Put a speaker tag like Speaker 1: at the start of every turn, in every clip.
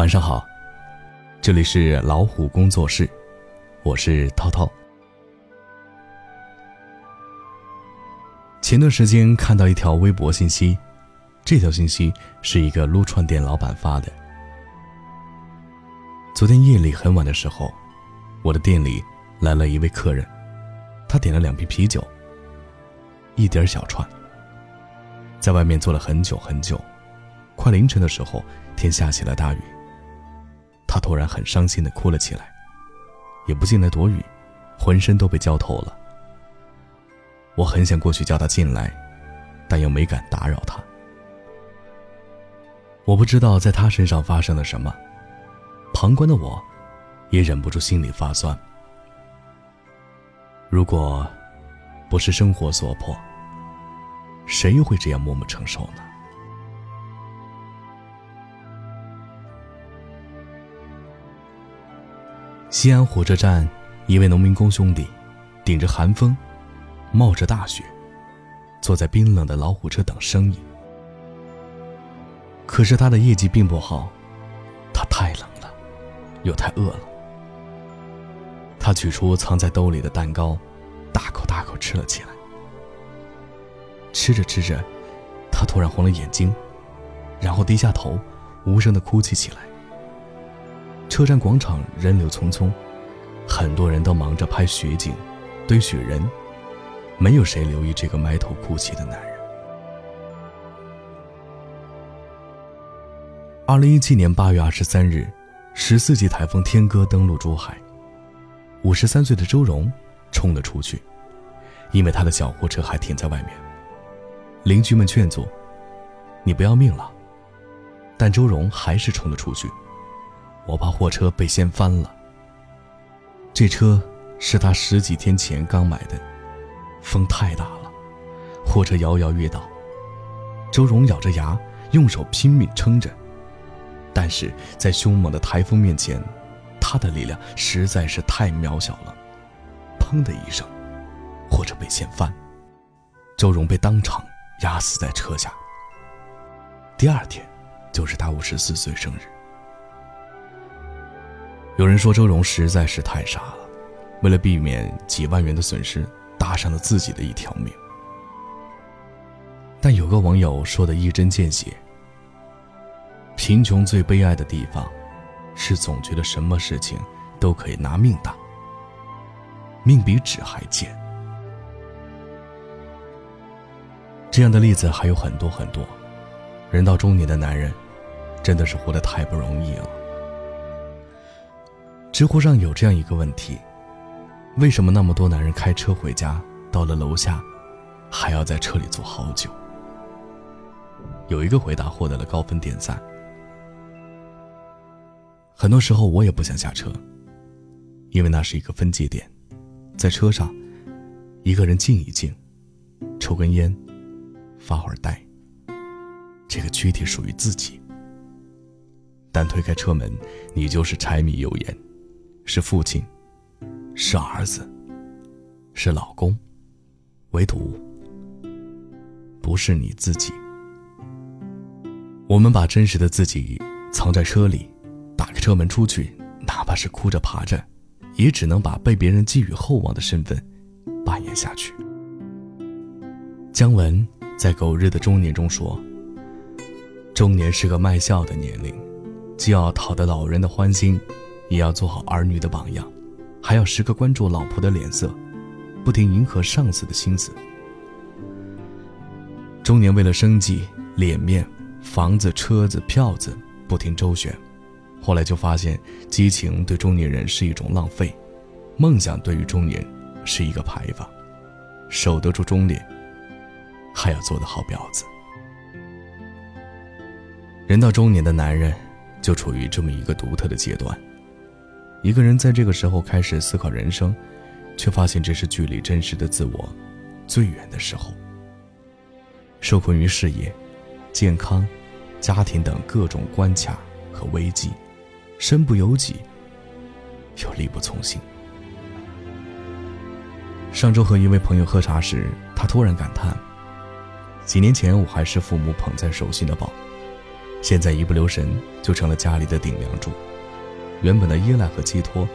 Speaker 1: 晚上好，这里是老虎工作室，我是涛涛。前段时间看到一条微博信息，这条信息是一个撸串店老板发的。昨天夜里很晚的时候，我的店里来了一位客人，他点了两瓶啤酒，一点小串，在外面坐了很久很久，快凌晨的时候，天下起了大雨。他突然很伤心的哭了起来，也不进来躲雨，浑身都被浇透了。我很想过去叫他进来，但又没敢打扰他。我不知道在他身上发生了什么，旁观的我，也忍不住心里发酸。如果不是生活所迫，谁又会这样默默承受呢？西安火车站，一位农民工兄弟，顶着寒风，冒着大雪，坐在冰冷的老虎车等生意。可是他的业绩并不好，他太冷了，又太饿了。他取出藏在兜里的蛋糕，大口大口吃了起来。吃着吃着，他突然红了眼睛，然后低下头，无声的哭泣起来。车站广场人流匆匆，很多人都忙着拍雪景、堆雪人，没有谁留意这个埋头哭泣的男人。二零一七年八月二十三日，十四级台风天鸽登陆珠海，五十三岁的周荣冲了出去，因为他的小货车还停在外面。邻居们劝阻：“你不要命了？”但周荣还是冲了出去。我怕货车被掀翻了。这车是他十几天前刚买的，风太大了，货车摇摇欲倒。周荣咬着牙，用手拼命撑着，但是在凶猛的台风面前，他的力量实在是太渺小了。砰的一声，货车被掀翻，周荣被当场压死在车下。第二天，就是他五十四岁生日。有人说周荣实在是太傻了，为了避免几万元的损失，搭上了自己的一条命。但有个网友说的一针见血：贫穷最悲哀的地方，是总觉得什么事情都可以拿命当，命比纸还贱。这样的例子还有很多很多。人到中年的男人，真的是活得太不容易了。知乎上有这样一个问题：为什么那么多男人开车回家，到了楼下，还要在车里坐好久？有一个回答获得了高分点赞。很多时候我也不想下车，因为那是一个分界点，在车上，一个人静一静，抽根烟，发会儿呆。这个躯体属于自己，但推开车门，你就是柴米油盐。是父亲，是儿子，是老公，唯独不是你自己。我们把真实的自己藏在车里，打开车门出去，哪怕是哭着爬着，也只能把被别人寄予厚望的身份扮演下去。姜文在《狗日的中年》中说：“中年是个卖笑的年龄，既要讨得老人的欢心。”也要做好儿女的榜样，还要时刻关注老婆的脸色，不停迎合上司的心思。中年为了生计、脸面、房子、车子、票子不停周旋，后来就发现激情对中年人是一种浪费，梦想对于中年是一个牌坊，守得住中年，还要做得好婊子。人到中年的男人，就处于这么一个独特的阶段。一个人在这个时候开始思考人生，却发现这是距离真实的自我最远的时候。受困于事业、健康、家庭等各种关卡和危机，身不由己，又力不从心。上周和一位朋友喝茶时，他突然感叹：“几年前我还是父母捧在手心的宝，现在一不留神就成了家里的顶梁柱，原本的依赖和寄托，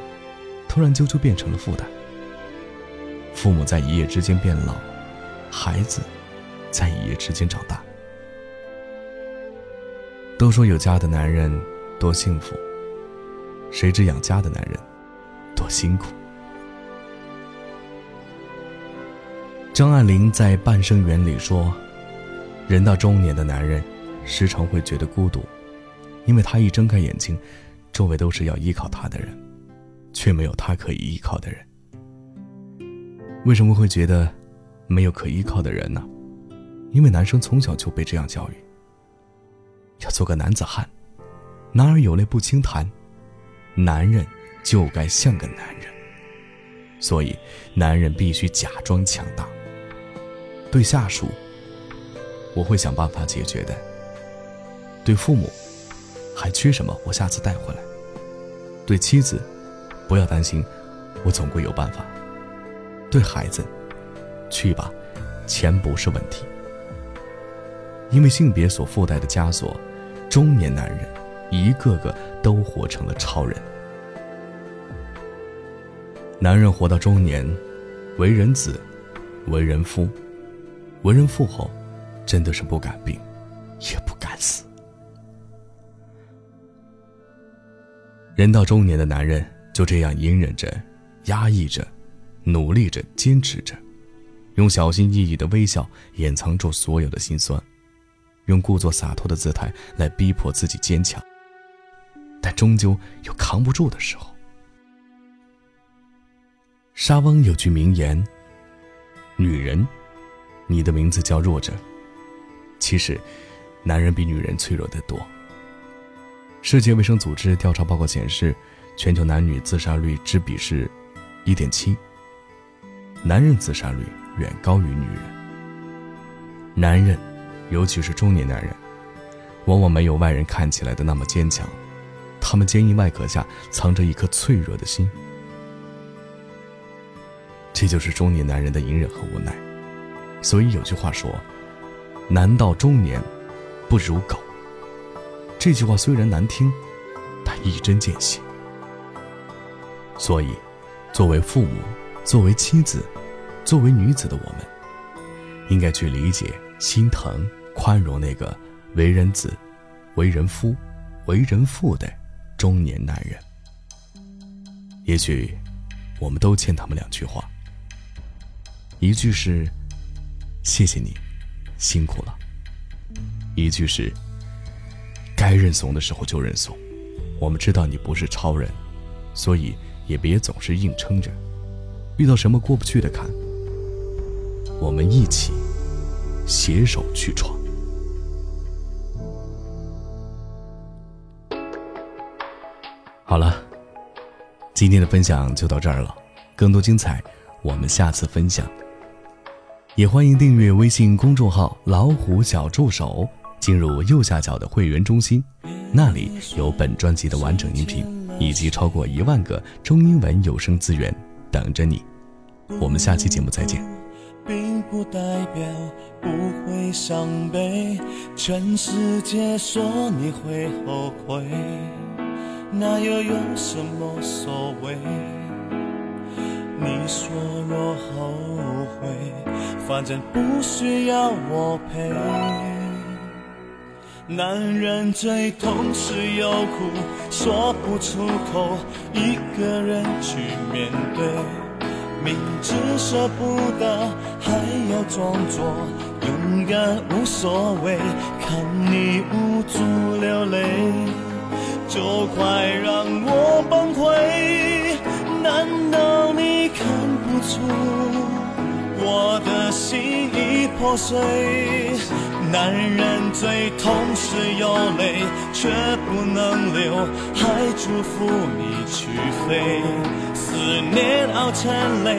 Speaker 1: 突然就就变成了负担。父母在一夜之间变老，孩子在一夜之间长大。都说有家的男人多幸福，谁知养家的男人多辛苦。张爱玲在《半生缘》里说：“人到中年的男人，时常会觉得孤独，因为他一睁开眼睛，周围都是要依靠他的人，却没有他可以依靠的人。为什么会觉得没有可依靠的人呢？因为男生从小就被这样教育。”要做个男子汉，男儿有泪不轻弹，男人就该像个男人。所以，男人必须假装强大。对下属，我会想办法解决的。对父母，还缺什么，我下次带回来。对妻子，不要担心，我总归有办法。对孩子，去吧，钱不是问题。因为性别所附带的枷锁，中年男人一个个都活成了超人。男人活到中年，为人子，为人夫，为人父后，真的是不敢病，也不敢死。人到中年的男人就这样隐忍着、压抑着、努力着、坚持着，用小心翼翼的微笑掩藏住所有的心酸。用故作洒脱的姿态来逼迫自己坚强，但终究有扛不住的时候。沙翁有句名言：“女人，你的名字叫弱者。”其实，男人比女人脆弱得多。世界卫生组织调查报告显示，全球男女自杀率之比是1.7，男人自杀率远高于女人。男人。尤其是中年男人，往往没有外人看起来的那么坚强，他们坚硬外壳下藏着一颗脆弱的心。这就是中年男人的隐忍和无奈。所以有句话说：“男到中年，不如狗。”这句话虽然难听，但一针见血。所以，作为父母，作为妻子，作为女子的我们，应该去理解。心疼、宽容那个为人子、为人夫、为人父的中年男人。也许，我们都欠他们两句话。一句是“谢谢你，辛苦了”，一句是“该认怂的时候就认怂”。我们知道你不是超人，所以也别总是硬撑着。遇到什么过不去的坎，我们一起。携手去闯。好了，今天的分享就到这儿了。更多精彩，我们下次分享。也欢迎订阅微信公众号“老虎小助手”，进入右下角的会员中心，那里有本专辑的完整音频以及超过一万个中英文有声资源等着你。我们下期节目再见。
Speaker 2: 并不代表不会伤悲，全世界说你会后悔，那又有什么所谓？你说若后悔，反正不需要我陪。男人最痛是有苦说不出口，一个人去面对。明知舍不得，还要装作勇敢无所谓。看你无助流泪，就快让我崩溃。难道你看不出我的心已破碎？男人最痛是有泪却不能流，还祝福你去飞。思念熬成泪，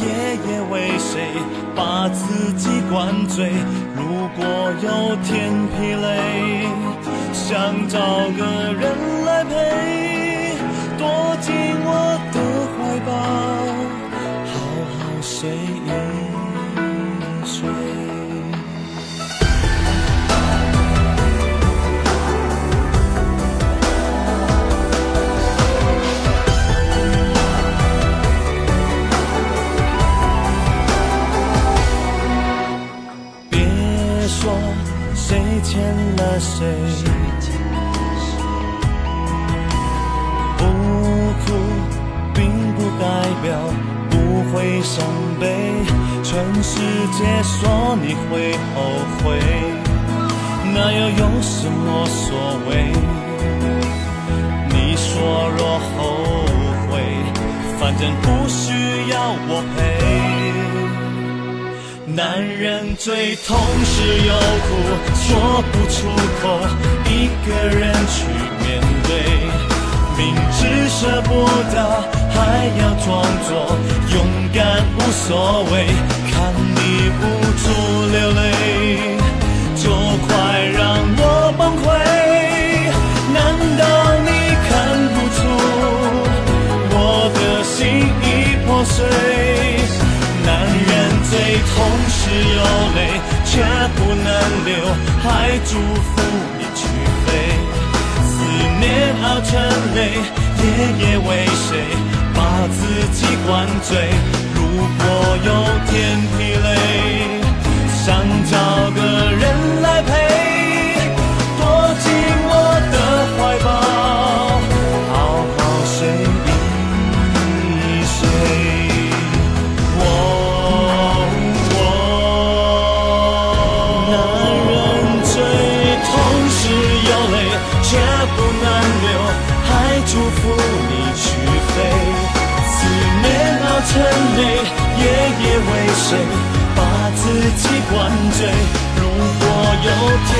Speaker 2: 夜夜为谁把自己灌醉？如果有天疲累，想找个人来陪，躲进我的怀抱，好好睡。欠了谁？不哭并不代表不会伤悲，全世界说你会后悔，那又有什么所谓？你说若后悔，反正不需要我陪。男人最痛是有苦说不出口，一个人去面对，明知舍不得还要装作勇敢无所谓，看你无助流泪，祝福你去飞。思念熬成泪，夜夜为谁把自己灌醉？眼泪，夜夜为谁把自己灌醉？如果有天